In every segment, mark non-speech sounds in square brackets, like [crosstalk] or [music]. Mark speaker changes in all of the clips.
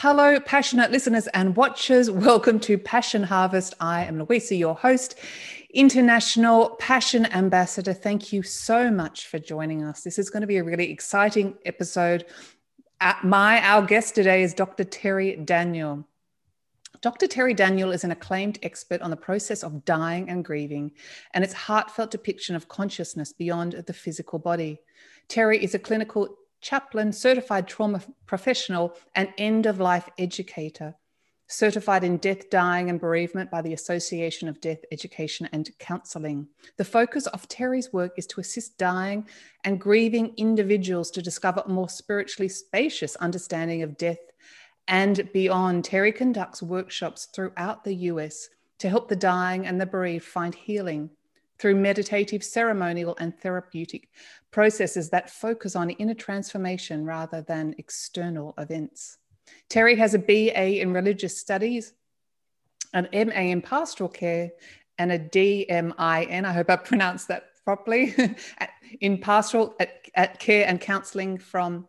Speaker 1: Hello, passionate listeners and watchers. Welcome to Passion Harvest. I am Louisa, your host, International Passion Ambassador. Thank you so much for joining us. This is going to be a really exciting episode. Uh, my our guest today is Dr. Terri Daniel. Dr. Terri Daniel is an acclaimed expert on the process of dying and grieving and its heartfelt depiction of consciousness beyond the physical body. Terri is a clinical chaplain, certified trauma professional, and end of life educator, certified in death, dying, and bereavement by the Association of Death Education and Counseling. The focus of Terri's work is to assist dying and grieving individuals to discover a more spiritually spacious understanding of death and beyond. Terri conducts workshops throughout the US to help the dying and the bereaved find healing through meditative, ceremonial, and therapeutic processes that focus on inner transformation rather than external events. Terri has a BA in religious studies, an MA in pastoral care, and a DMIN, I hope I pronounced that properly, [laughs] in pastoral at, at care and counseling from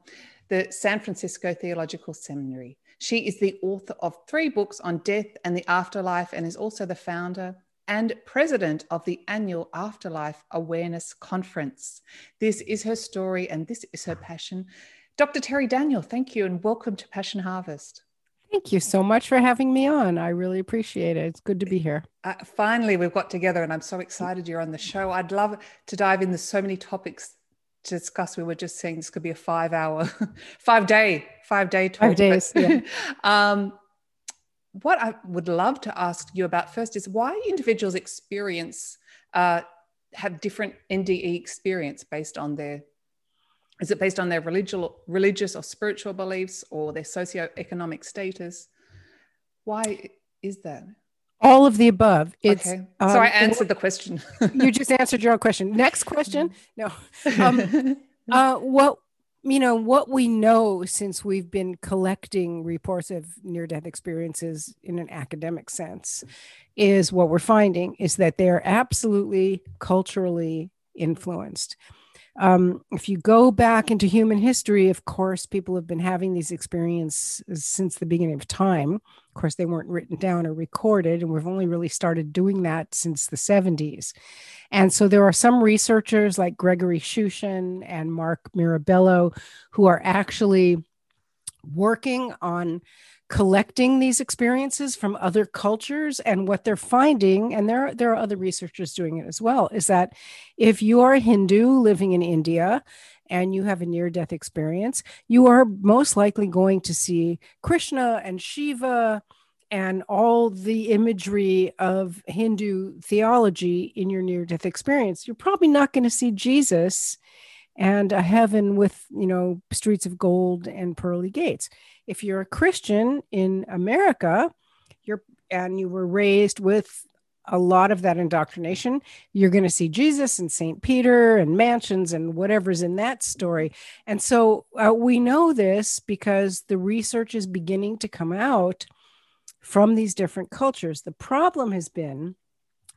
Speaker 1: the San Francisco Theological Seminary. She is the author of three books on death and the afterlife and is also the founder and president of the annual Afterlife Awareness Conference. This is her story and this is her passion. Dr. Terri Daniel, thank you and welcome to Passion Harvest.
Speaker 2: Thank you so much for having me on. I really appreciate it. It's good to be here.
Speaker 1: Uh, finally, we've got together, and I'm so excited you're on the show. I'd love to dive into so many topics to discuss. We were just saying this could be a five hour, [laughs] five day, five day talk.
Speaker 2: Five days. But, yeah. [laughs]
Speaker 1: um, what I would love to ask you about first is why individuals experience uh, have different NDE experience based on their is it based on their religious religious or spiritual beliefs or their socioeconomic status? Why is that?
Speaker 2: All of the above.
Speaker 1: It's, okay. Um, so I answered the question. [laughs]
Speaker 2: you just answered your own question. Next question. No. [laughs] Um, uh, what you know, what we know since we've been collecting reports of near death experiences in an academic sense is what we're finding is that they're absolutely culturally influenced. Um, if you go back into human history, of course, people have been having these experiences since the beginning of time. Of course, they weren't written down or recorded, and we've only really started doing that since the 70s. And so there are some researchers like Gregory Shushan and Mark Mirabello who are actually working on collecting these experiences from other cultures and what they're finding and there are, there are other researchers doing it as well is that if you are a hindu living in india and you have a near death experience you are most likely going to see krishna and shiva and all the imagery of hindu theology in your near death experience. You're probably not going to see jesus and a heaven with you know streets of gold and pearly gates. If you're a christian in america you're and you were raised with a lot of that indoctrination you're going to see jesus and saint peter and mansions and whatever's in that story. And so uh, we know this because the research is beginning to come out from these different cultures. The problem has been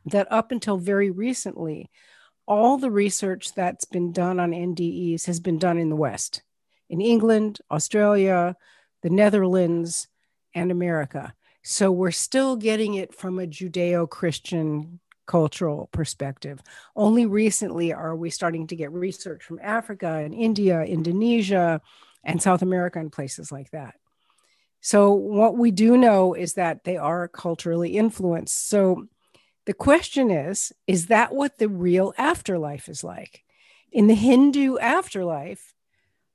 Speaker 2: that up until very recently all the research that's been done on NDEs has been done in the West, in England, Australia, the Netherlands, and America. So we're still getting it from a Judeo Christian cultural perspective. Only recently are we starting to get research from Africa and India, Indonesia, and South America, and places like that. So, what we do know is that they are culturally influenced. So, the question is is that what the real afterlife is like? In the Hindu afterlife,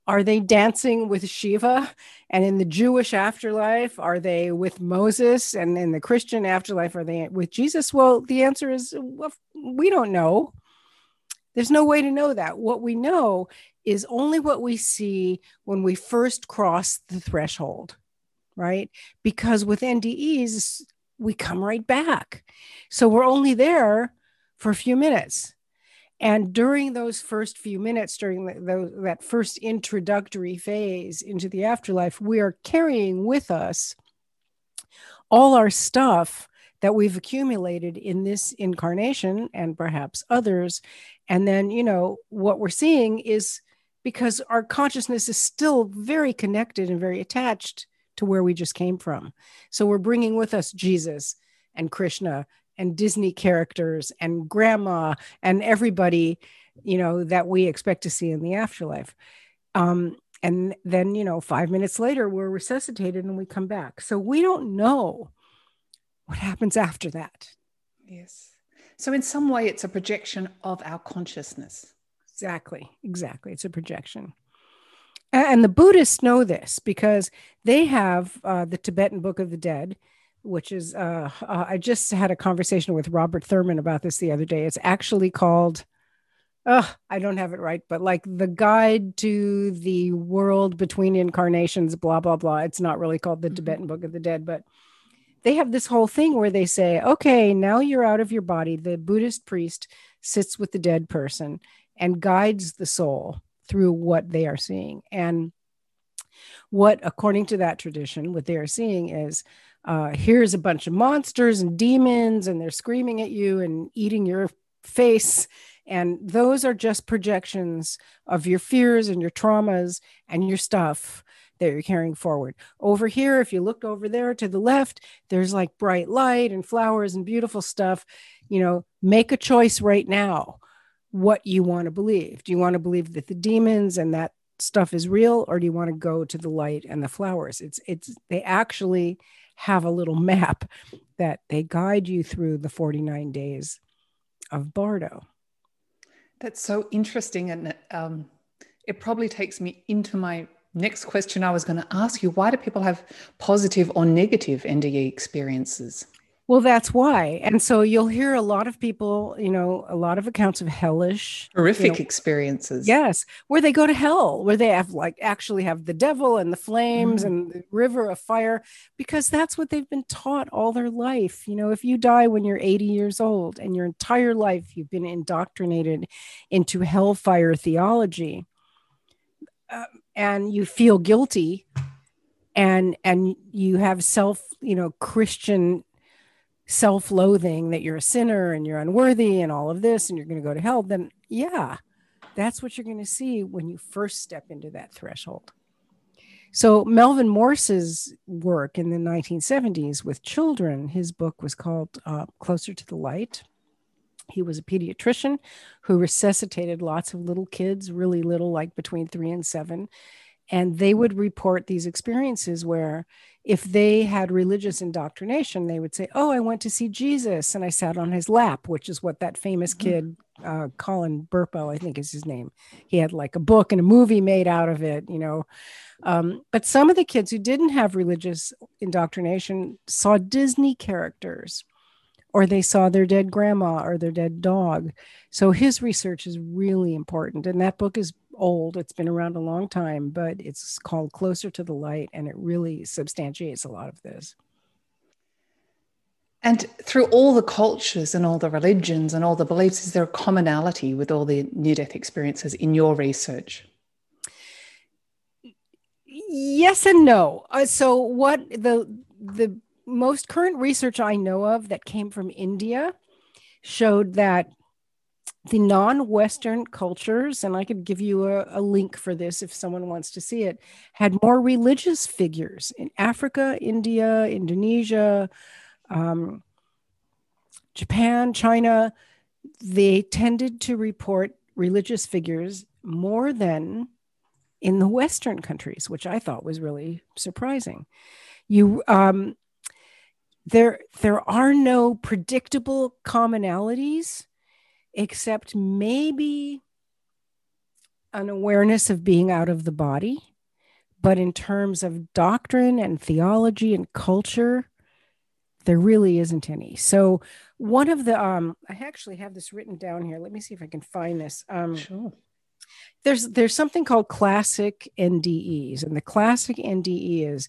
Speaker 2: are they dancing with Shiva? And in the Jewish afterlife, are they with Moses? And in the Christian afterlife, are they with Jesus? Well, the answer is well, we don't know. There's no way to know that. What we know is only what we see when we first cross the threshold right? Because with NDEs, we come right back. So we're only there for a few minutes. And during those first few minutes, during the, the, that first introductory phase into the afterlife, we are carrying with us all our stuff that we've accumulated in this incarnation and perhaps others. And then, you know, what we're seeing is because our consciousness is still very connected and very attached to where we just came from. So we're bringing with us Jesus and Krishna and Disney characters and grandma and everybody, you know, that we expect to see in the afterlife. Um, and then, you know, five minutes later, we're resuscitated and we come back. So we don't know what happens after that.
Speaker 1: Yes. So, in some way, it's a projection of our consciousness.
Speaker 2: Exactly. Exactly. It's a projection. And the Buddhists know this because they have uh, the Tibetan Book of the Dead, which is, uh, uh, I just had a conversation with Robert Thurman about this the other day. It's actually called, oh, I don't have it right, but like the guide to the world between incarnations, blah, blah, blah. It's not really called the mm-hmm. Tibetan Book of the Dead, but they have this whole thing where they say, okay, now you're out of your body. The Buddhist priest sits with the dead person and guides the soul through what they are seeing. And what, according to that tradition, what they are seeing is uh, here's a bunch of monsters and demons, and they're screaming at you and eating your face. And those are just projections of your fears and your traumas and your stuff that you're carrying forward. Over here, if you look over there to the left, there's like bright light and flowers and beautiful stuff. You know, make a choice right now what you want to believe. Do you want to believe that the demons and that stuff is real or do you want to go to the light and the flowers? It's it's they actually have a little map that they guide you through the 49 days of Bardo.
Speaker 1: That's so interesting and um, it probably takes me into my next question I was going to ask you. Why do people have positive or negative NDE experiences?
Speaker 2: Well, that's why. And so you'll hear a lot of people, you know, a lot of accounts of hellish,
Speaker 1: horrific
Speaker 2: you know,
Speaker 1: experiences.
Speaker 2: Yes, where they go to hell, where they have like actually have the devil and the flames mm. and the river of fire, because that's what they've been taught all their life. You know, if you die when you're 80 years old and your entire life you've been indoctrinated into hellfire theology, uh, and you feel guilty, and and you have self, you know, Christian self loathing that you're a sinner and you're unworthy and all of this and you're going to go to hell, then yeah, that's what you're going to see when you first step into that threshold. So, Melvin Morse's work in the 1970s with children, his book was called uh, Closer to the Light. He was a pediatrician who resuscitated lots of little kids, really little, like between three and seven. And they would report these experiences where if they had religious indoctrination, they would say, Oh, I went to see Jesus and I sat on his lap, which is what that famous mm-hmm. kid, uh, Colin Burpo, I think is his name. He had like a book and a movie made out of it, you know. Um, but some of the kids who didn't have religious indoctrination saw Disney characters or they saw their dead grandma or their dead dog. So his research is really important. And that book is old. It's been around a long time, but it's called Closer to the Light, and it really substantiates a lot of this.
Speaker 1: And through all the cultures and all the religions and all the beliefs, is there a commonality with all the near death experiences in your research?
Speaker 2: Yes and no. Uh, so, what the the most current research I know of that came from India showed that the non-western cultures and i could give you a, a, link for this if someone wants to see it had more religious figures in africa india indonesia um, japan china. They tended to report religious figures more than in the western countries which i thought was really surprising. You um, there there are no predictable commonalities except maybe an awareness of being out of the body. But in terms of doctrine and theology and culture, there really isn't any. So one of the um, I actually have this written down here. Let me see if I can find this. Um, sure. There's there's something called classic NDEs, and the classic NDE is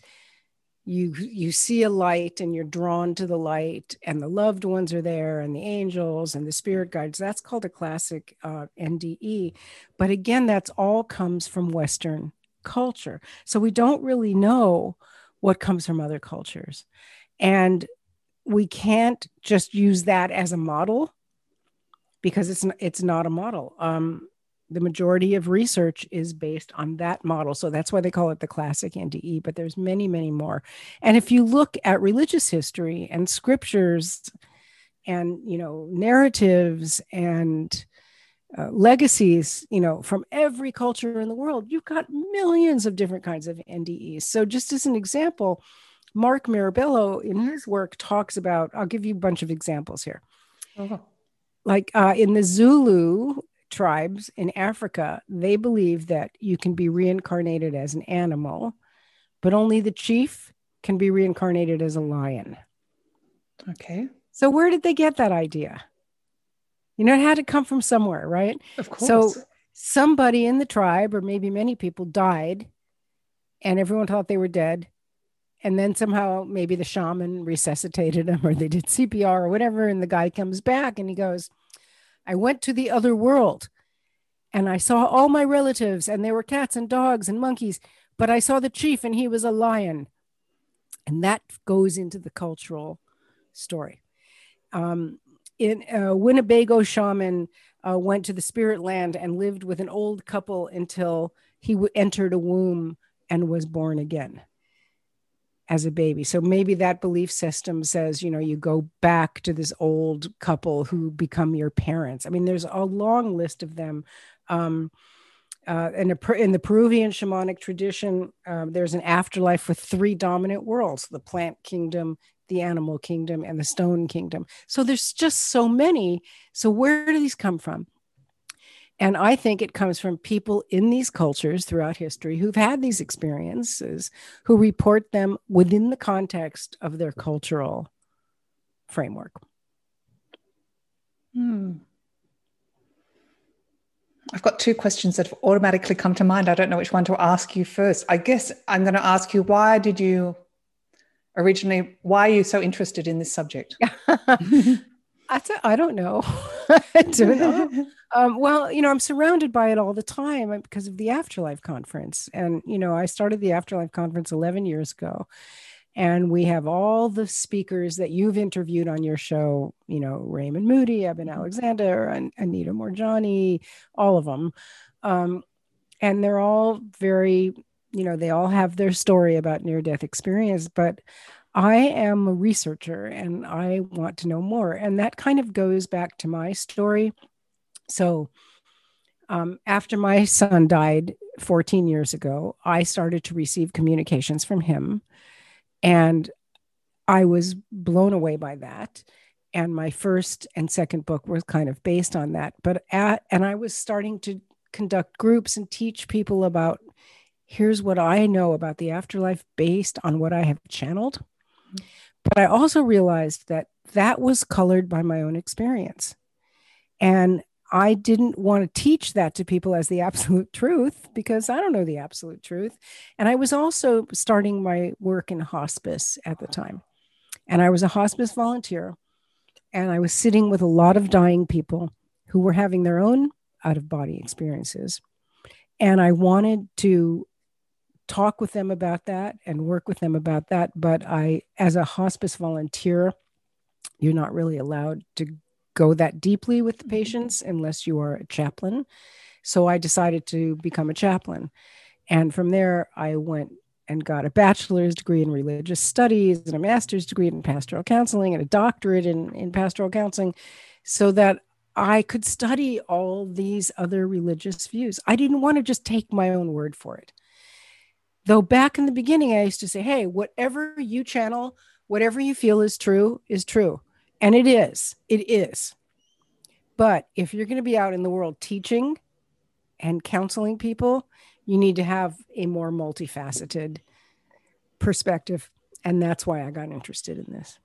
Speaker 2: you you see a light and you're drawn to the light and the loved ones are there and the angels and the spirit guides. That's called a classic uh, nde but again that's all comes from western culture. So we don't really know what comes from other cultures. And we can't just use that as a model because it's it's not a model. Um, the majority of research is based on that model. So that's why they call it the classic nde but there's many many more. And if you look at religious history and scriptures and you know narratives and uh, legacies you know from every culture in the world you've got millions of different kinds of ndes so just as an example mark mirabello in his work talks about i'll give you a bunch of examples here. Uh-huh. like uh, in the zulu tribes in Africa, they believe that you can be reincarnated as an animal, but only the chief can be reincarnated as a lion.
Speaker 1: Okay.
Speaker 2: So where did they get that idea? You know, it had to come from somewhere, right?
Speaker 1: Of course.
Speaker 2: So somebody in the tribe, or maybe many people, died, and everyone thought they were dead. And then somehow maybe the shaman resuscitated them or they did CPR or whatever. And the guy comes back and he goes, I went to the other world and I saw all my relatives, and there were cats and dogs and monkeys, but I saw the chief and he was a lion. And that goes into the cultural story. Um, in uh, Winnebago shaman uh, went to the spirit land and lived with an old couple until he w- entered a womb and was born again as a baby. So maybe that belief system says, you know, you go back to this old couple who become your parents. I mean, there's a long list of them. Um, uh, in, a, in the Peruvian shamanic tradition, um, there's an afterlife with three dominant worlds the plant kingdom, the animal kingdom, and the stone kingdom. So there's just so many. So, where do these come from? And I think it comes from people in these cultures throughout history who've had these experiences, who report them within the context of their cultural framework.
Speaker 1: Hmm. I've got two questions that have automatically come to mind. I don't know which one to ask you first. I guess I'm going to ask you why did you originally, why are you so interested in this subject? [laughs]
Speaker 2: I, I don't know. [laughs] I don't know. Um, well, you know, I'm surrounded by it all the time uh, because of the Afterlife Conference. And, you know, I started the Afterlife Conference 11 years ago. And we have all the speakers that you've interviewed on your show, you know, Raymond Moody, Eben mm-hmm. Alexander, and Anita Moorjani, all of them. Um, and they're all very, you know, they all have their story about near death experience. But I am a researcher and I want to know more. And that kind of goes back to my story so, um, after my son died 14 years ago, I started to receive communications from him. And I was blown away by that. And my first and second book was kind of based on that. But at, and I was starting to conduct groups and teach people about here's what I know about the afterlife based on what I have channeled. But I also realized that that was colored by my own experience. And I didn't want to teach that to people as the [laughs] absolute truth because I don't know the absolute truth. And I was also starting my work in hospice at the time. And I was a hospice volunteer. And I was sitting with a lot of dying people who were having their own out of body experiences. And I wanted to talk with them about that and work with them about that. But I, as a hospice volunteer, you're not really allowed to go that deeply with the mm-hmm. patients unless you are a chaplain. So I decided to become a chaplain. And from there, I went and got a bachelor's degree in religious studies and a master's degree in pastoral counseling and a doctorate in, in pastoral counseling so that I could study all these other religious views. I didn't want to just take my own word for it. Though back in the beginning, I used to say, hey, whatever you channel, whatever you feel is true, is true. And it is, it is. But if you're going to be out in the world teaching and counseling people, you need to have a more multifaceted perspective. And that's why I got interested in this.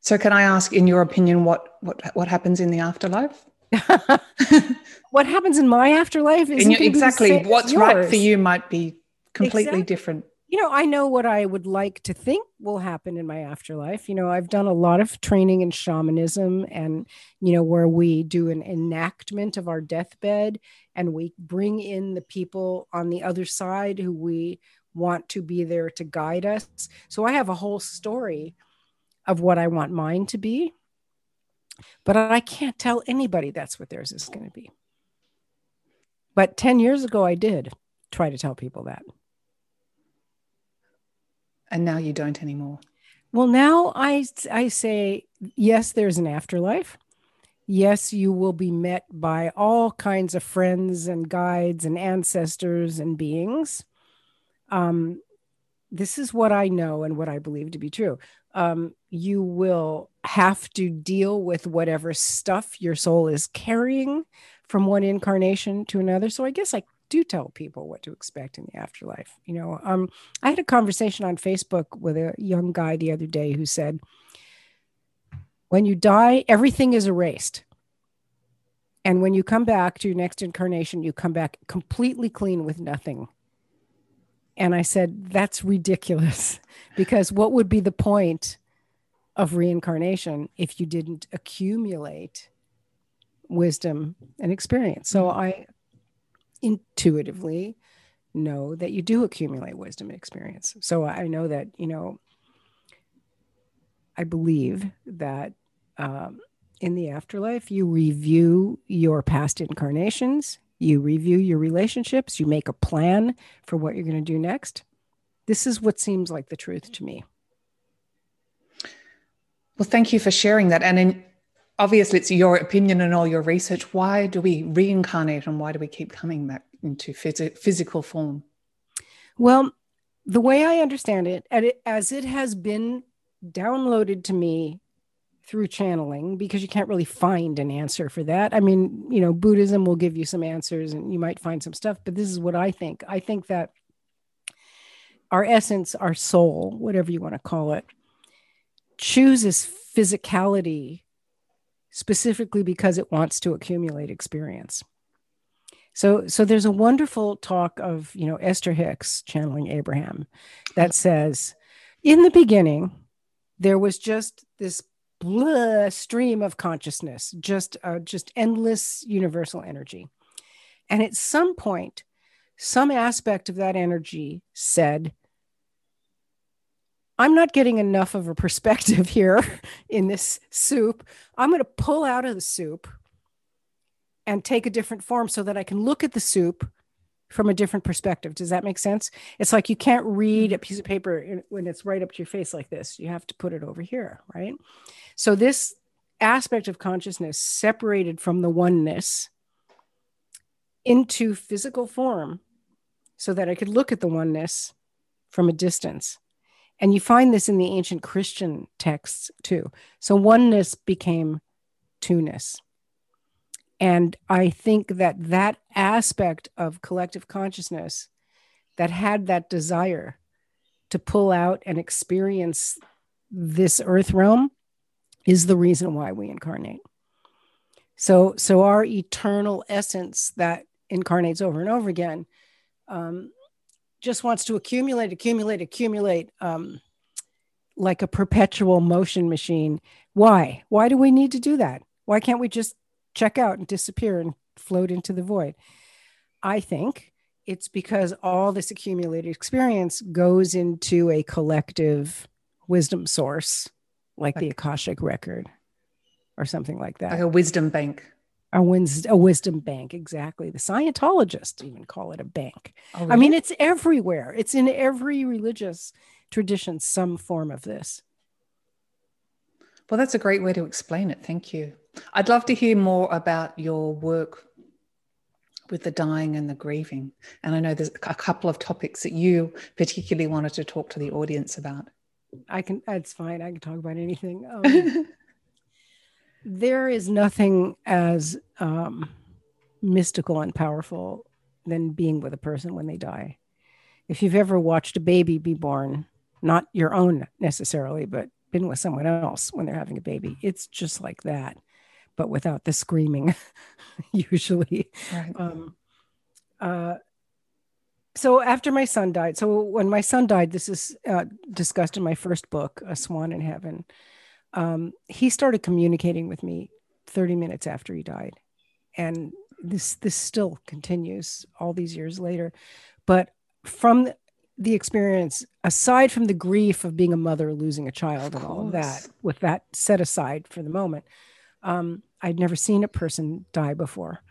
Speaker 1: So, can I ask, in your opinion, what what what happens in the afterlife? [laughs]
Speaker 2: what happens in my afterlife is
Speaker 1: exactly what's right for you might be completely exactly. different
Speaker 2: you know, I know what I would like to think will happen in my afterlife. You know, I've done a lot of training in shamanism and, you know, where we do an enactment of our deathbed and we bring in the people on the other side who we want to be there to guide us. So I have a whole story of what I want mine to be, but I can't tell anybody that's what theirs is going to be. But 10 years ago, I did try to tell people that.
Speaker 1: And now you don't anymore.
Speaker 2: Well, now I, I say, yes, there's an afterlife. Yes, you will be met by all kinds of friends and guides and ancestors and beings. Um, this is what I know and what I believe to be true. Um, you will have to deal with whatever stuff your soul is carrying from one incarnation to another. So I guess I do tell people what to expect in the afterlife. You know, um, I had a conversation on Facebook with a young guy the other day who said, when you die, everything is erased. And when you come back to your next incarnation, you come back completely clean with nothing. And I said, that's ridiculous [laughs] because what would be the point of reincarnation if you didn't accumulate wisdom and experience? So mm-hmm. I intuitively know that you do accumulate wisdom and experience. So I know that, you know, I believe that um, in the afterlife, you review your past incarnations, you review your relationships, you make a plan for what you're going to do next. This is what seems like the truth to me.
Speaker 1: Well, thank you for sharing that. And in, obviously, it's your opinion and all your research. Why do we reincarnate and why do we keep coming back into phys- physical form?
Speaker 2: Well, the way I understand it, as it has been downloaded to me through channeling because you can't really find an answer for that. I mean, you know, Buddhism will give you some answers and you might find some stuff, but this is what I think. I think that our essence, our soul, whatever you want to call it, chooses physicality specifically because it wants to accumulate experience. So, so there's a wonderful talk of, you know, Esther Hicks channeling Abraham that says, in the beginning, there was just this blah stream of consciousness, just uh, just endless universal energy. And at some point, some aspect of that energy said, I'm not getting enough of a perspective [laughs] here in this soup. I'm going to pull out of the soup and take a different form so that I can look at the soup from a different perspective. Does that make sense? It's like you can't read a piece of paper when it's right up to your face like this. You have to put it over here, right? So this aspect of consciousness separated from the oneness into physical form so that I could look at the oneness from a distance. And you find this in the ancient Christian texts too. So oneness became two-ness. And I think that that aspect of collective consciousness that had that desire to pull out and experience this earth realm is the reason why we incarnate. So, so our eternal essence that incarnates over and over again um, just wants to accumulate, accumulate, accumulate um, like a perpetual motion machine. Why? Why do we need to do that? Why can't we just check out and disappear and float into the void? I think it's because all this accumulated experience goes into a collective wisdom source like, like the Akashic record or something like that.
Speaker 1: Like a wisdom bank.
Speaker 2: A, wins- a wisdom bank, exactly. The Scientologists even call it a bank. Oh, really? I mean, it's everywhere. It's in every religious tradition, some form of this.
Speaker 1: Well, that's a great way to explain it. Thank you. I'd love to hear more about your work with the dying and the grieving. And I know there's a couple of topics that you particularly wanted to talk to the audience about.
Speaker 2: I can, that's fine. I can talk about anything. [laughs] Um, there is nothing as um, mystical and powerful than being with a person when they die. If you've ever watched a baby be born, not your own necessarily, but been with someone else when they're having a baby, it's just like that, but without the screaming, [laughs] usually. Right. Um, uh, so after my son died, so when my son died, this is uh, discussed in my first book, A Swan in Heaven. Um, he started communicating with me 30 minutes after he died, and this this still continues all these years later. But from the experience, aside from the grief of being a mother losing a child and all of that, with that set aside for the moment, um, I'd never seen a person die before,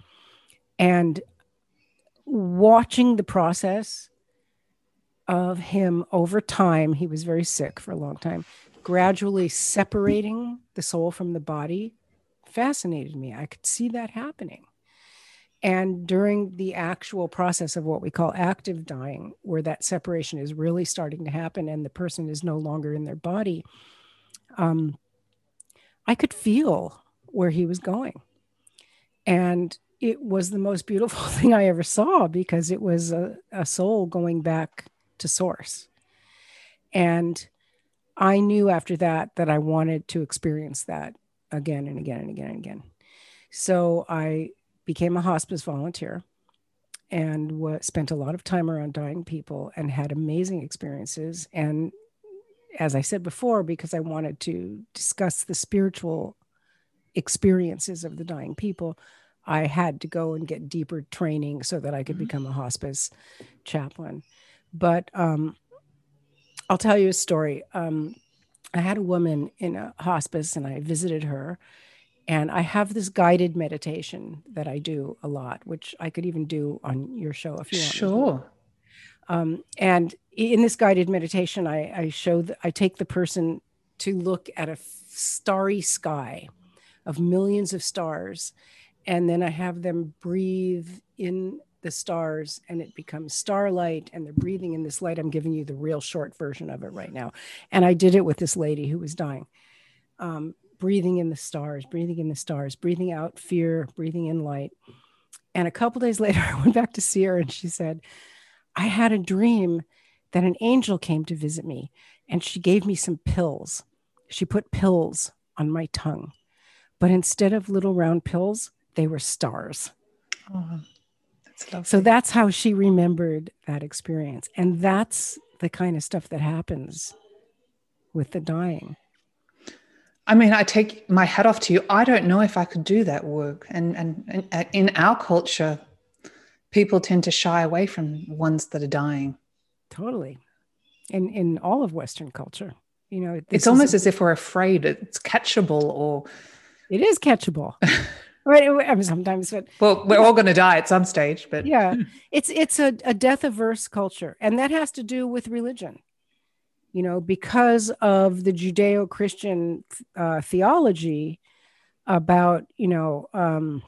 Speaker 2: and watching the process of him over time, he was very sick for a long time, gradually separating the soul from the body fascinated me. I could see that happening. And during the actual process of what we call active dying, where that separation is really starting to happen and the person is no longer in their body, um, I could feel where he was going. And it was the most beautiful [laughs] thing I ever saw because it was a, a soul going back to source. And I knew after that that I wanted to experience that again and again and again and again. So I became a hospice volunteer and w- spent a lot of time around dying people and had amazing experiences. And as I said before, because I wanted to discuss the spiritual experiences of the dying people, I had to go and get deeper training so that I could mm-hmm. become a hospice chaplain. But um, I'll tell you a story. Um, I had a woman in a hospice and I visited her. And I have this guided meditation that I do a lot, which I could even do on your show if you want.
Speaker 1: Sure.
Speaker 2: Um, and in this guided meditation, I, I show that I take the person to look at a starry sky of millions of stars and then I have them breathe in the stars and it becomes starlight and they're breathing in this light. I'm giving you the real short version of it right now. And I did it with this lady who was dying. Um, breathing in the stars, breathing in the stars, breathing out fear, breathing in light. And a couple days [laughs] later, I went back to see her and she said, I had a dream that an angel came to visit me and she gave me some pills. She put pills on my tongue. But instead of little round pills, they were stars. Oh, that's so that's how she remembered that experience. And that's the kind of stuff that happens with the dying.
Speaker 1: I mean, I take my hat off to you. I don't know if I could do that work. And, and, and uh, in our culture, people tend to shy away from ones that are dying.
Speaker 2: Totally. In, in all of Western culture, you know,
Speaker 1: it's almost a, as if we're afraid it's catchable or.
Speaker 2: It is catchable. [laughs] right I mean, sometimes but
Speaker 1: well we're all going to die at some stage but
Speaker 2: yeah. [laughs] It's it's a, a death averse culture and that has to do with religion. You know because of the judeo-christian uh, theology about you know um,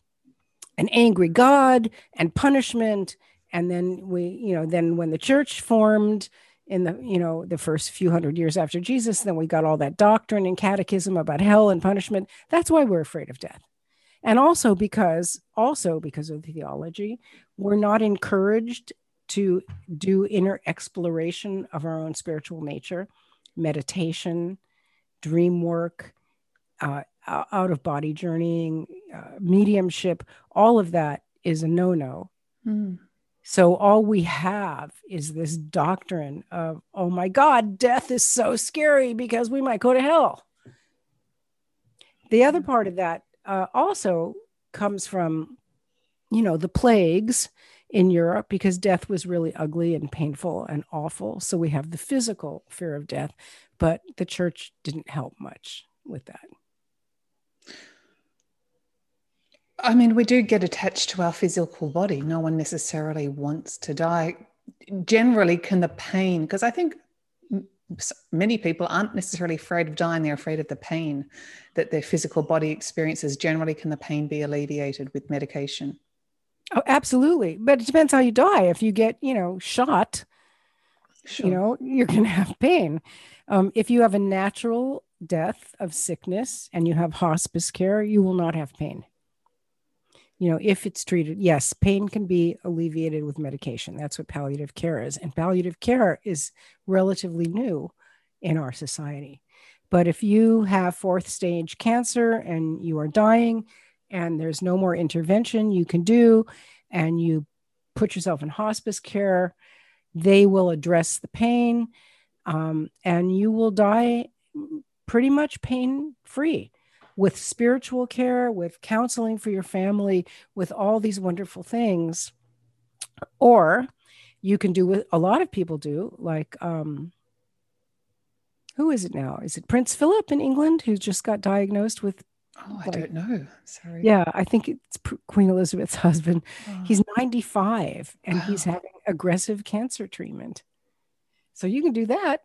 Speaker 2: an angry god and punishment and then we you know then when the church formed in the you know the first few hundred years after jesus then we got all that doctrine and catechism about hell and punishment. That's why we're afraid of death and also because also because of the theology we're not encouraged to do inner exploration of our own spiritual nature meditation dream work uh, out of body journeying uh, mediumship all of that is a no-no. Mm. so all we have is this doctrine of oh my god death is so scary because we might go to hell. The other part of that uh, also comes from, you know, the plagues in Europe because death was really ugly and painful and awful. So we have the physical fear of death, but the church didn't help much with that.
Speaker 1: I mean, we do get attached to our physical body. No one necessarily wants to die. Generally, can the pain, because I think many people aren't necessarily afraid of dying they're afraid of the pain that their physical body experiences. Generally can the pain be alleviated with medication?
Speaker 2: Oh absolutely. But it depends how you die. If you get you know shot sure. you know you're going to have pain. Um, if you have a natural death of sickness and you have hospice care you will not have pain you know, if it's treated, yes, pain can be alleviated with medication. That's what palliative care is. And palliative care is relatively new in our society. But if you have fourth stage cancer and you are dying and there's no more intervention you can do, and you put yourself in hospice care, They will address the pain, um, and you will die pretty much pain free with spiritual care, with counseling for your family, with all these wonderful things. Or you can do what a lot of people do, like um, who is it now? Is it Prince Philip in England who just got diagnosed with?
Speaker 1: Oh, I don't know. Sorry.
Speaker 2: Yeah, I think it's Queen Elizabeth's [laughs] husband. Oh. He's 95 and wow. he's having aggressive cancer treatment. So you can do that.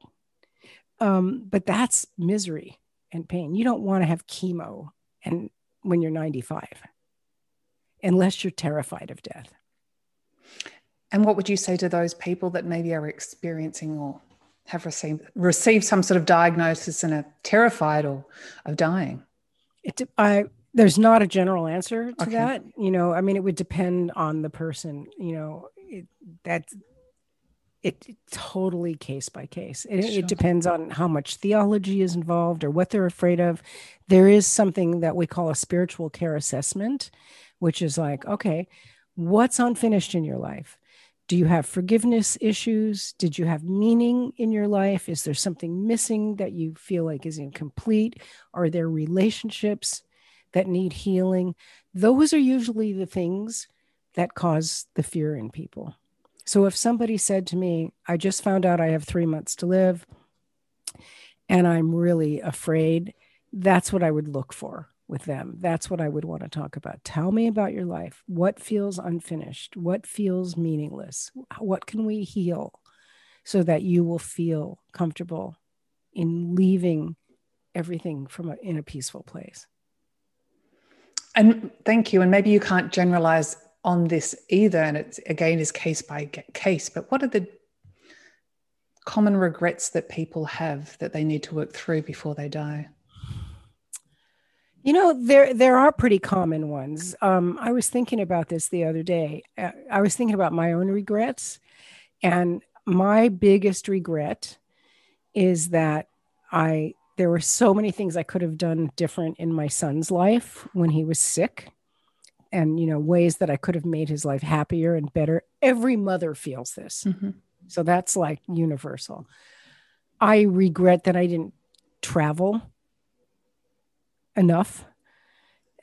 Speaker 2: Um, but that's misery and pain. You don't want to have chemo and when you're 95 unless you're terrified of death.
Speaker 1: And what would you say to those people that maybe are experiencing or have received received some sort of diagnosis and are terrified or of dying?
Speaker 2: It, I there's not a general answer to okay. that. You know, I mean, it would depend on the person. You know, it, that it, it, totally case by case. It, sure. it, depends on how much theology is involved or what they're afraid of. There is something that we call a spiritual care assessment, which is like, okay, what's unfinished in your life? Do you have forgiveness issues? Did you have meaning in your life? Is there something missing that you feel like is incomplete? Are there relationships that need healing? Those are usually the things that cause the fear in people. So if somebody said to me, I just found out I have three months to live and I'm really afraid, that's what I would look for with them. That's what I would want to talk about. Tell me about your life. What feels unfinished? What feels meaningless? What can we heal so that you will feel comfortable in leaving everything from a, in a peaceful place?
Speaker 1: And thank you. And maybe you can't generalize on this either. And it's again is case by case. But what are the common regrets that people have that they need to work through before they die?
Speaker 2: You know, there there are pretty common ones. Um, I was thinking about this the other day. Uh, I was thinking about my own regrets, and my biggest regret is that I there were so many things I could have done different in my son's life when he was sick, and you know ways that I could have made his life happier and better. Every mother feels this, mm-hmm. so that's like universal. I regret that I didn't travel enough.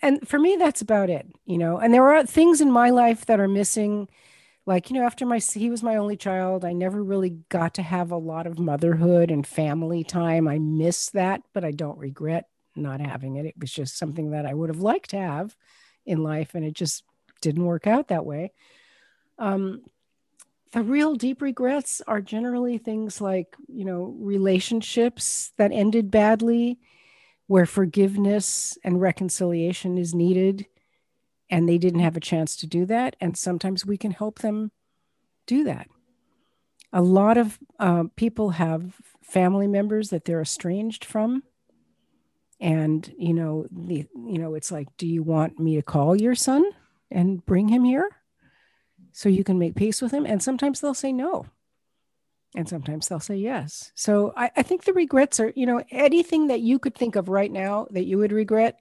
Speaker 2: And for me, that's about it, you know. And there are things in my life that are missing. Like, you know, after my, he was my only child, I never really got to have a lot of motherhood and family time. I miss that, but I don't regret not having it. It was just something that I would have liked to have in life, and it just didn't work out that way. Um, the real deep regrets are generally things like, you know, relationships that ended badly where forgiveness and reconciliation is needed and they didn't have a chance to do that. And sometimes we can help them do that. A lot of uh, people have family members that they're estranged from. And, you know, the, you know, it's like, do you want me to call your son and bring him here so you can make peace with him? And sometimes they'll say no and sometimes they'll say yes. So I, I, think the regrets are, you know, anything that you could think of right now that you would regret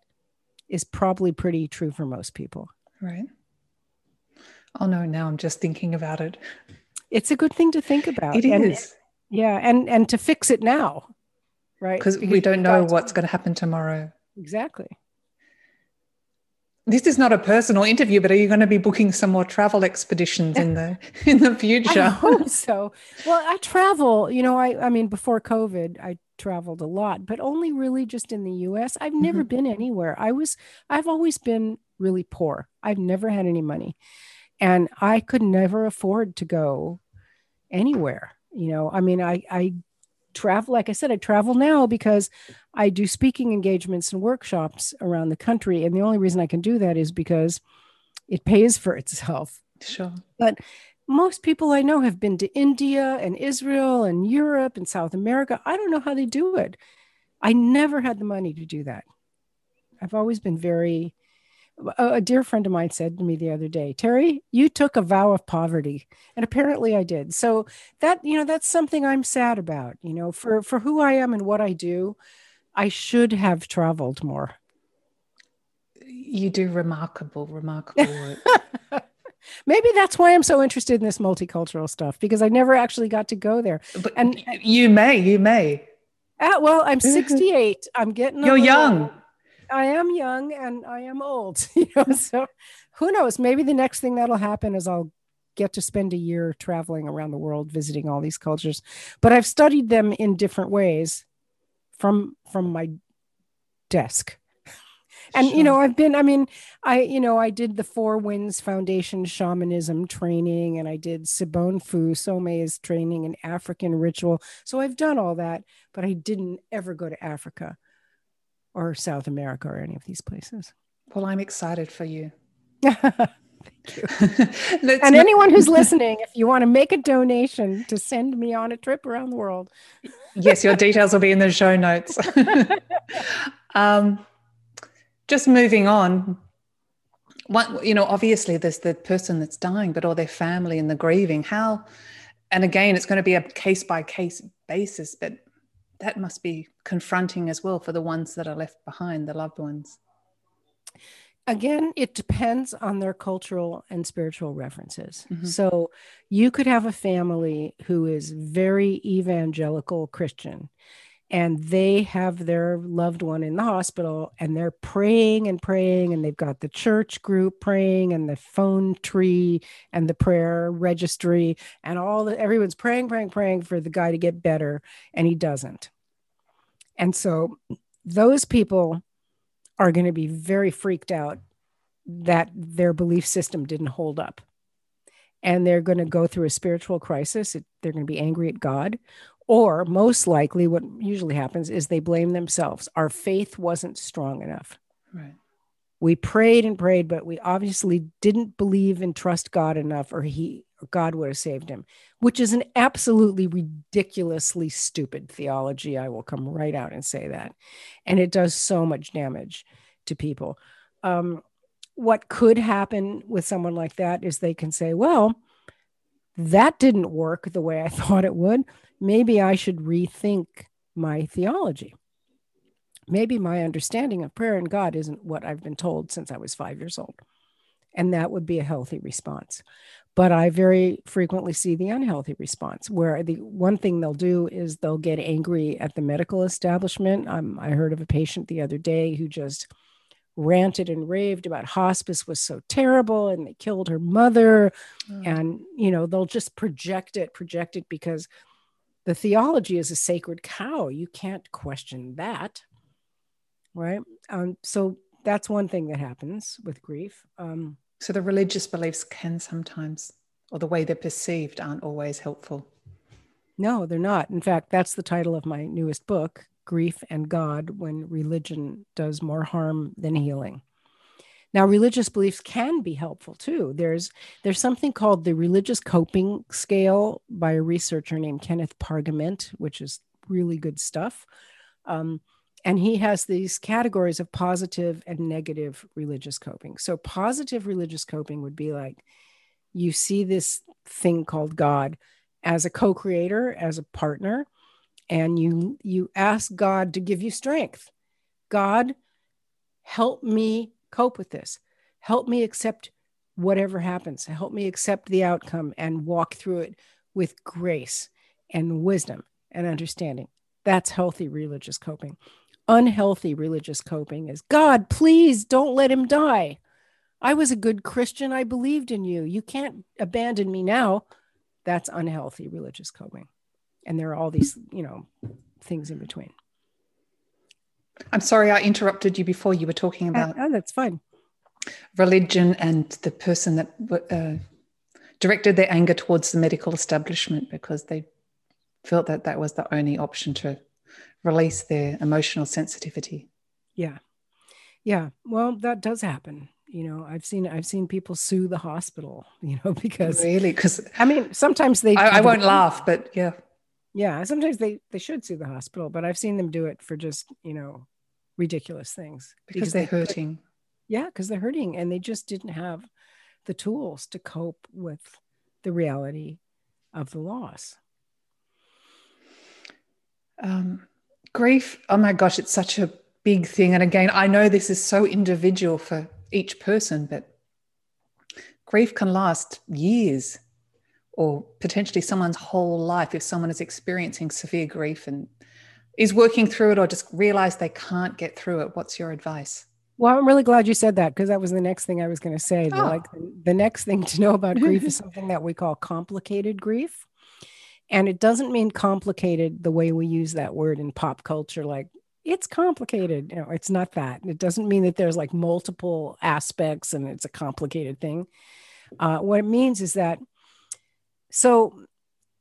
Speaker 2: is probably pretty true for most people.
Speaker 1: Right. Oh no, now I'm just thinking about it.
Speaker 2: It's a good thing to think about.
Speaker 1: It
Speaker 2: and,
Speaker 1: is.
Speaker 2: Yeah, and and to fix it now, right?
Speaker 1: Because we don't know what's going to happen tomorrow.
Speaker 2: Exactly
Speaker 1: this is not a personal interview, but are you going to be booking some more travel expeditions in the [laughs] in the future? I
Speaker 2: hope so. Well, I travel. You know, I I mean, before COVID, I traveled a lot, but only really just in the U.S. I've never mm-hmm. been anywhere. I was I've always been really poor. I've never had any money, and I could never afford to go anywhere. You know, I mean, I I travel like i said i travel now because i do speaking engagements and workshops around the country. And the only reason i can do that is because it pays for itself.
Speaker 1: Sure.
Speaker 2: But most people i know have been to india and israel and europe and south america. I don't know how they do it. I never had the money to do that. I've always been very a dear friend of mine said to me the other day, Terri, you took a vow of poverty. And apparently I did. So that, you know, that's something I'm sad about, you know, for, for who I am and what I do, I should have traveled more.
Speaker 1: You do remarkable, remarkable work. [laughs]
Speaker 2: Maybe that's why I'm so interested in this multicultural stuff because I never actually got to go there.
Speaker 1: But and you may, you may.
Speaker 2: Uh, well, I'm [laughs] 68. I'm getting.
Speaker 1: You're young.
Speaker 2: I am young and I am old. [laughs] You know, so who knows? Maybe the next thing that'll happen is I'll get to spend a year traveling around the world visiting all these cultures. But I've studied them in different ways from from my desk [laughs] and sure. you know i've been i mean i you know i did the four winds foundation shamanism training and i did Sobonfu Somé's training in african ritual so i've done all that but i didn't ever go to africa or south america or any of these places.
Speaker 1: Well i'm excited for you. [laughs] Thank you. [laughs]
Speaker 2: and anyone who's [laughs] listening, if you want to make a donation to send me on a trip around the world,
Speaker 1: yes, your details will be in the show notes. um, just moving on. What you know obviously there's the person that's dying but or their family and the grieving. How and again it's going to be a case by case basis but that must be confronting as well for the ones that are left behind the loved ones
Speaker 2: again it depends on their cultural and spiritual references mm-hmm. so you could have a family who is very evangelical christian and they have their loved one in the hospital and they're praying and praying and they've got the church group praying and the phone tree and the prayer registry and all the everyone's praying praying praying for the guy to get better and he doesn't and so those people are going to be very freaked out that their belief system didn't hold up and they're going to go through a spiritual crisis. They're going to be angry at God, or most likely, what usually happens is they blame themselves. Our faith wasn't strong enough.
Speaker 1: Right.
Speaker 2: We prayed and prayed, but we obviously didn't believe and trust God enough, or He or God would have saved him, which is an absolutely ridiculously stupid theology. I will come right out and say that. And it does so much damage to people. Um, what could happen with someone like that is they can say, well, that didn't work the way I [laughs] thought it would maybe I should rethink my theology. Maybe my understanding of prayer and God isn't what I've been told since I was five years old. And that would be a healthy response. But I very frequently see the unhealthy response where the one thing they'll do is they'll get angry at the medical establishment. Um, I heard of a patient the other day who just ranted and raved about hospice was so terrible and they killed her mother. Oh. And, you know, they'll just project it, project it because the theology is a sacred cow. You can't question that. Right. Um, so that's one thing that happens with grief. Um,
Speaker 1: so the religious beliefs can sometimes, or the way they're perceived, aren't always helpful.
Speaker 2: No, they're not. In fact, that's the title of my newest book, Grief and God When Religion Does More Harm Than Healing. Now, religious beliefs can be helpful too. There's there's something called the religious coping scale by a researcher named Kenneth Pargament, which is really good stuff. Um, and he has these categories of positive and negative religious coping. So, positive religious coping would be like you see this thing called God as a co-creator, as a partner, and you you ask God to give you strength. God, help me cope with this. Help me accept whatever happens. Help me accept the outcome and walk through it with grace and wisdom and understanding. That's healthy religious coping. Unhealthy religious coping is God, please don't let him die. I was a good Christian. I believed in you. You can't abandon me now. That's unhealthy religious coping. And there are all these, you know, things in between.
Speaker 1: I'm sorry I interrupted you before you were talking about.
Speaker 2: Oh, that's fine.
Speaker 1: Religion and the person that uh, directed their anger towards the medical establishment because they felt that that was the only option to release their emotional sensitivity.
Speaker 2: Yeah. Yeah. Well, that does happen. You know, I've seen I've seen people sue the hospital, [laughs] you know, because
Speaker 1: really because
Speaker 2: I mean sometimes they
Speaker 1: I, I won't laugh, but yeah
Speaker 2: yeah sometimes they they should sue the hospital but i've seen them do it for just you know ridiculous things
Speaker 1: because, because they're they, hurting.
Speaker 2: Yeah because they're hurting and they just didn't have the tools to cope with the reality of the loss.
Speaker 1: Um, grief oh my gosh it's such a big thing. And again i know this is so individual for each person but grief can last years or potentially someone's whole life if someone is experiencing severe grief and is working through it or just realize they can't get through it. What's your advice?
Speaker 2: Well, I'm really glad you said that because that was the next thing I was going to say.
Speaker 1: Oh.
Speaker 2: Like the next thing to know about grief is [laughs] something that we call complicated grief. And it doesn't mean complicated the way we use that word in pop culture, like it's complicated. You know, it's not that. It doesn't mean that there's like multiple aspects and it's a complicated thing. Uh, what it means is that so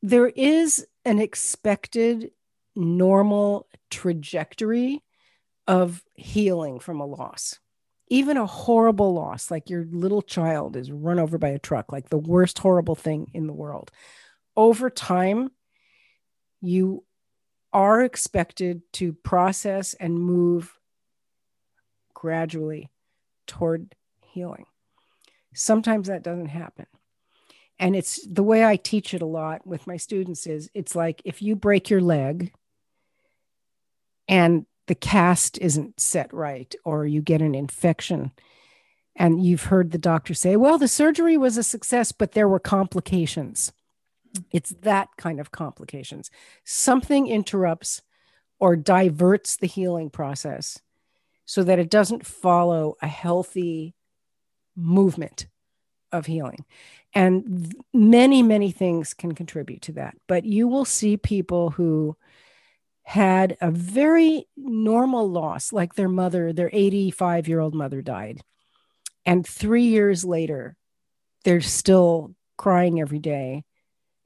Speaker 2: there is an expected normal trajectory of healing from a loss. Even a horrible loss, like your little child is run over by a truck, like the worst horrible thing in the world. Over time, you are expected to process and move gradually toward healing. Sometimes that doesn't happen. And it's the way I teach it a lot with my students is it's like if you break your leg and the cast isn't set right or you get an infection and you've heard the doctor say, well, the surgery was a success, but there were complications. It's that kind of complications. Something interrupts or diverts the healing process so that it doesn't follow a healthy movement of healing. And many, many things can contribute to that. But you will see people who had a very normal loss, like their mother, their 85 year old mother died. And three years later, they're still crying every day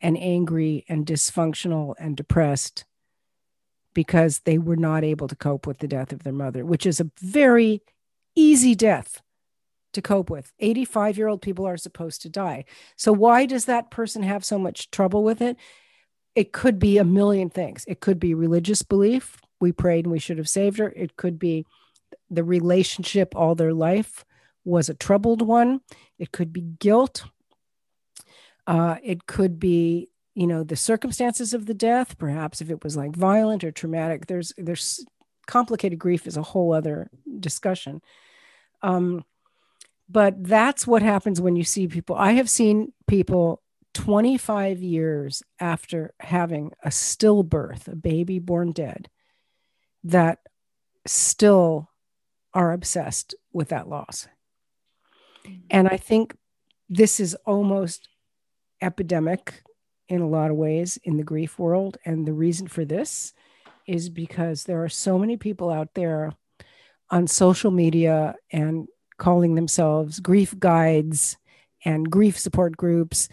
Speaker 2: and angry and dysfunctional and depressed because they were not able to cope with the death of their mother, which is a very easy death to cope with. 85 year old people are supposed to die. So, why does that person have so much trouble with it? It could be a million things. It could be religious belief. We prayed and we should have saved her. It could be the relationship all their life was a troubled one. It could be guilt. Uh, it could be, you know, the circumstances of the death. Perhaps if it was like violent or traumatic. There's there's complicated grief is a whole other discussion. Um, but that's what happens when you see people. I have seen people 25 years after having a stillbirth, a baby born dead, that still are obsessed with that loss. Mm-hmm. And I think this is almost epidemic in a lot of ways in the grief world. And the reason for this is because there are so many people out there on social media and calling themselves grief guides and grief support groups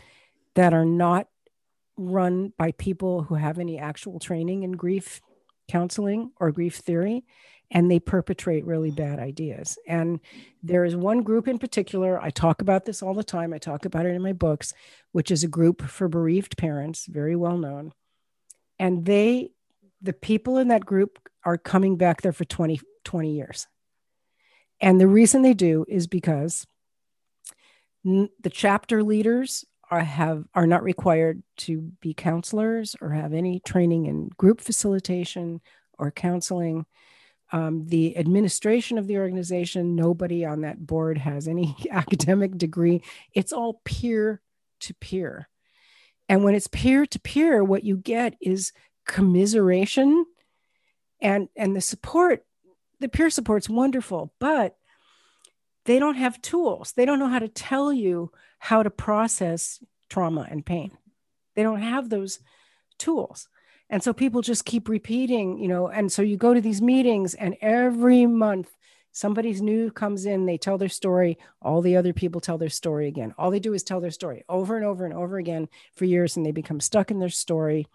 Speaker 2: that are not run by people who have any actual training in grief counseling or grief theory and they perpetrate really bad ideas. And there is one group in particular, I talk about this all the time, I talk about it in my books, which is a group for bereaved parents, very well known. And they, the people in that group are coming back there for 20, 20 years. And the reason they do is because the chapter leaders are have are not required to be counselors or have any training in group facilitation or counseling. Um, the administration of the organization, nobody on that board has any [laughs] academic degree. It's all peer to peer. And when it's peer to peer, what you get is commiseration and, and the support. The peer support's wonderful, but they don't have tools. They don't know how to tell you how to process trauma and pain. They don't have those tools. And so people just keep repeating, you know, and so you go to these meetings and every month somebody's new comes in, they tell their story, all the other people tell their story again. All they do is tell their story over and over and over again for years and they become stuck in their story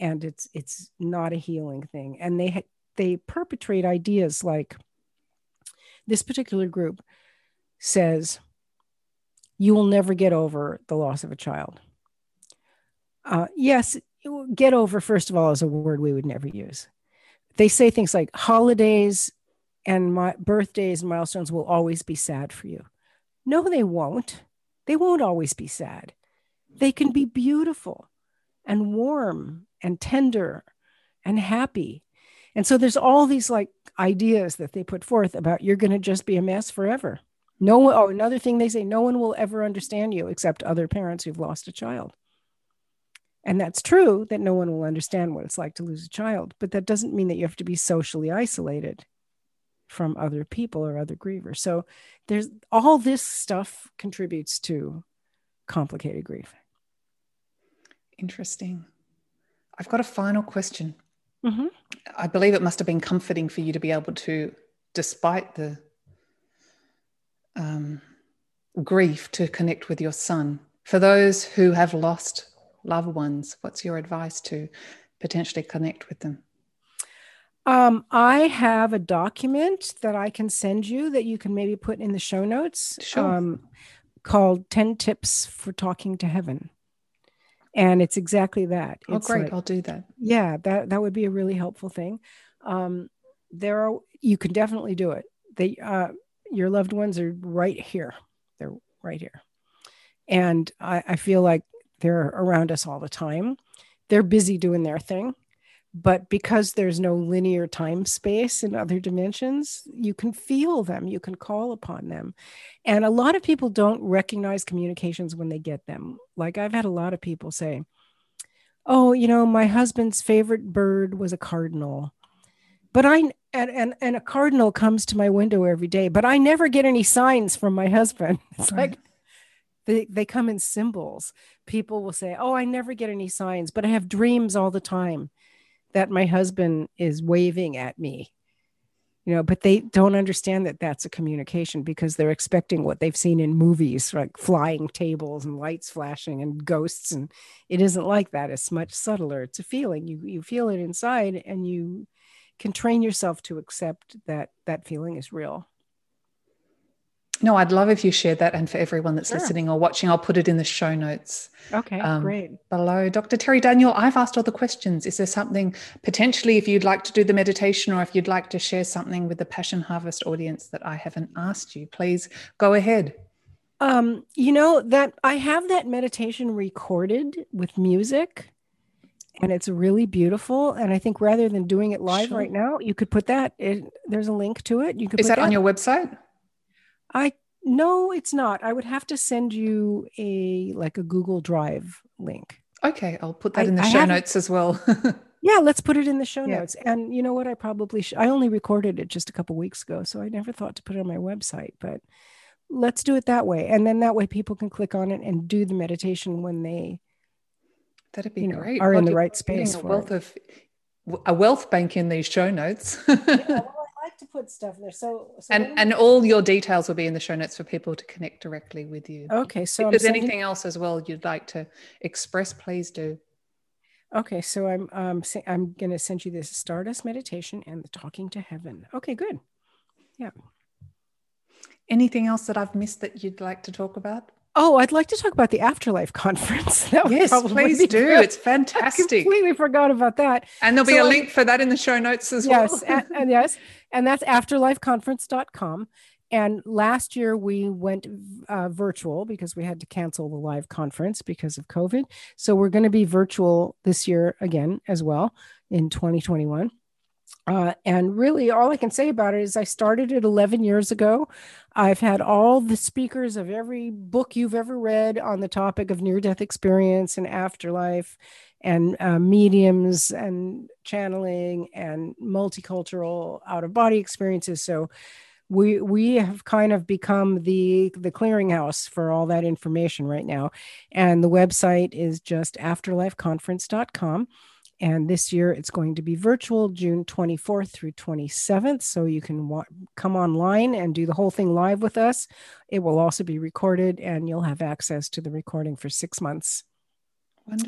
Speaker 2: and it's it's not a healing thing. And they they perpetrate ideas like this particular group says you will never get over the loss of a child. Uh, yes, get over, first of all, is a word we would never use. They say things like holidays and my birthdays and milestones will always be sad for you. No, they won't. They won't always be sad. They can be beautiful and warm and tender and happy. And so there's all these like ideas that they put forth about you're going to just be a mess forever. No one, oh, another thing they say, no one will ever understand you except other parents who've lost a child. And that's true that no one will understand what it's like to lose a child, but that doesn't mean that you have to be socially isolated from other people or other grievers. So there's all this stuff contributes to complicated grief.
Speaker 1: Interesting. I've got a final question.
Speaker 2: Mm-hmm.
Speaker 1: I believe it must have been comforting for you to be able to, despite the um, grief, to connect with your son. For those who have lost loved ones, what's your advice to potentially connect with them?
Speaker 2: Um, I have a document that I can send you that you can maybe put in the show notes
Speaker 1: Sure.
Speaker 2: um, called 10 Tips for Talking to Heaven. And it's exactly that.
Speaker 1: Oh,
Speaker 2: It's
Speaker 1: great.
Speaker 2: like-
Speaker 1: I'll do that.
Speaker 2: yeah, that, that would be a really helpful thing. Um, there are, you can definitely do it. They, uh, your loved ones are right here. They're right here. And I, I feel like they're around us all the time. They're busy doing their thing. But because there's no linear time space in other dimensions, you can feel them, you can call upon them. And a lot of people don't recognize communications when they get them. Like I've had a lot of people say, Oh, you know, my husband's favorite bird was a cardinal. But I and, and and a cardinal comes to my window every day, but I never get any signs from my husband. [laughs] It's
Speaker 1: Right.
Speaker 2: like they, they come in symbols. People will say, Oh, I never get any signs, but I have dreams all the time that my husband is waving at me. You know, but they don't understand that that's a communication because they're expecting what they've seen in movies, like flying tables and lights flashing and ghosts. And it isn't like that. It's much subtler. It's a feeling. You you feel it inside and you can train yourself to accept that that feeling is real.
Speaker 1: No, I'd love if you shared that. And for everyone that's
Speaker 2: Sure.
Speaker 1: listening or watching, I'll put it in the show notes
Speaker 2: Okay,
Speaker 1: Um,
Speaker 2: great.
Speaker 1: below. Dr. Terri Daniel, I've asked all the questions. Is there something potentially, if you'd like to do the meditation or if you'd like to share something with the Passion Harvest audience that I haven't asked you, please go ahead.
Speaker 2: Um, you know that I have that meditation recorded with music, and it's really beautiful. And I think rather than doing it live
Speaker 1: Sure.
Speaker 2: right now, you could put that. It, there's a link to it. You could.
Speaker 1: Is
Speaker 2: put
Speaker 1: that on your website?
Speaker 2: I no, it's not. I would have to send you a like a Google Drive link.
Speaker 1: Okay, I'll put that
Speaker 2: I-
Speaker 1: in the
Speaker 2: I
Speaker 1: show notes as well. [laughs]
Speaker 2: Yeah, let's put it in the show
Speaker 1: Yeah.
Speaker 2: notes. And you know what? I probably sh- I only recorded it just a couple weeks ago, so I never thought to put it on my website. But let's do it that way, and then that way people can click on it and do the meditation when they
Speaker 1: That'd be
Speaker 2: you know,
Speaker 1: great.
Speaker 2: are in the right space
Speaker 1: A
Speaker 2: for
Speaker 1: wealth of a wealth bank in these show notes. [laughs]
Speaker 2: Well, I like to put stuff there. So, so
Speaker 1: and and all your details will be in the show notes for people to connect directly with you.
Speaker 2: okay, so
Speaker 1: if
Speaker 2: I'm
Speaker 1: there's
Speaker 2: sending,
Speaker 1: anything else as well you'd like to express, please do.
Speaker 2: okay, so I'm um se- I'm gonna send you this Stardust meditation and the Talking to Heaven. Okay, good. Yeah.
Speaker 1: Anything else that I've missed that you'd like to talk about?
Speaker 2: Oh, I'd like to talk about the Afterlife conference. [laughs] That
Speaker 1: Yes,
Speaker 2: probably
Speaker 1: please do.
Speaker 2: good.
Speaker 1: It's
Speaker 2: I
Speaker 1: fantastic.
Speaker 2: completely forgot about that.
Speaker 1: And there'll be
Speaker 2: So
Speaker 1: a
Speaker 2: I-
Speaker 1: link for that in the show notes as
Speaker 2: yes
Speaker 1: well.
Speaker 2: and, and [laughs] yes and that's afterlifeconference.com and last year we went uh, virtual because we had to cancel the live conference because of covid so we're going to be virtual this year again as well in 2021 uh, and really all i can say about it is i started it 11 years ago. I've had all the speakers of every book you've ever read on the topic of near-death experience and afterlife and uh, mediums and channeling and multicultural out of body experiences. So we we have kind of become the the clearinghouse for all that information right now. And the website is just afterlifeconference.com and this year it's going to be virtual june 24th through 27th so you can wa- come online and do the whole thing live with us it will also be recorded and you'll have access to the recording for six months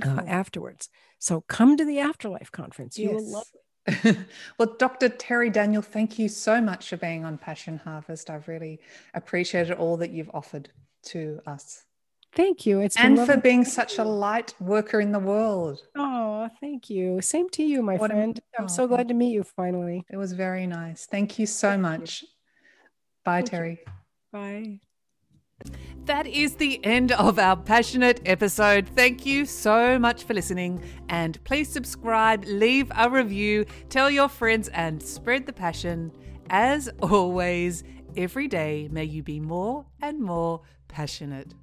Speaker 2: uh, afterwards. So come to the Afterlife conference. You will
Speaker 1: Yes.
Speaker 2: love it. [laughs]
Speaker 1: well, Dr. Terri Daniel, thank you so much for being on Passion Harvest. I've really appreciated all that you've offered to us
Speaker 2: Thank you. It's
Speaker 1: and for being such a light worker in the world.
Speaker 2: Oh, thank you. Same to you, my
Speaker 1: What
Speaker 2: friend. I'm
Speaker 1: oh,
Speaker 2: so glad to meet you finally.
Speaker 1: It was very nice. Thank you so
Speaker 2: Thank you.
Speaker 1: much. Bye,
Speaker 2: Thank you.
Speaker 1: Terri.
Speaker 2: Bye.
Speaker 1: That is the end of our passionate episode. Thank you so much for listening. And please subscribe, leave a review, tell your friends, and spread the passion. As always,
Speaker 3: Every day, may you be more and more passionate.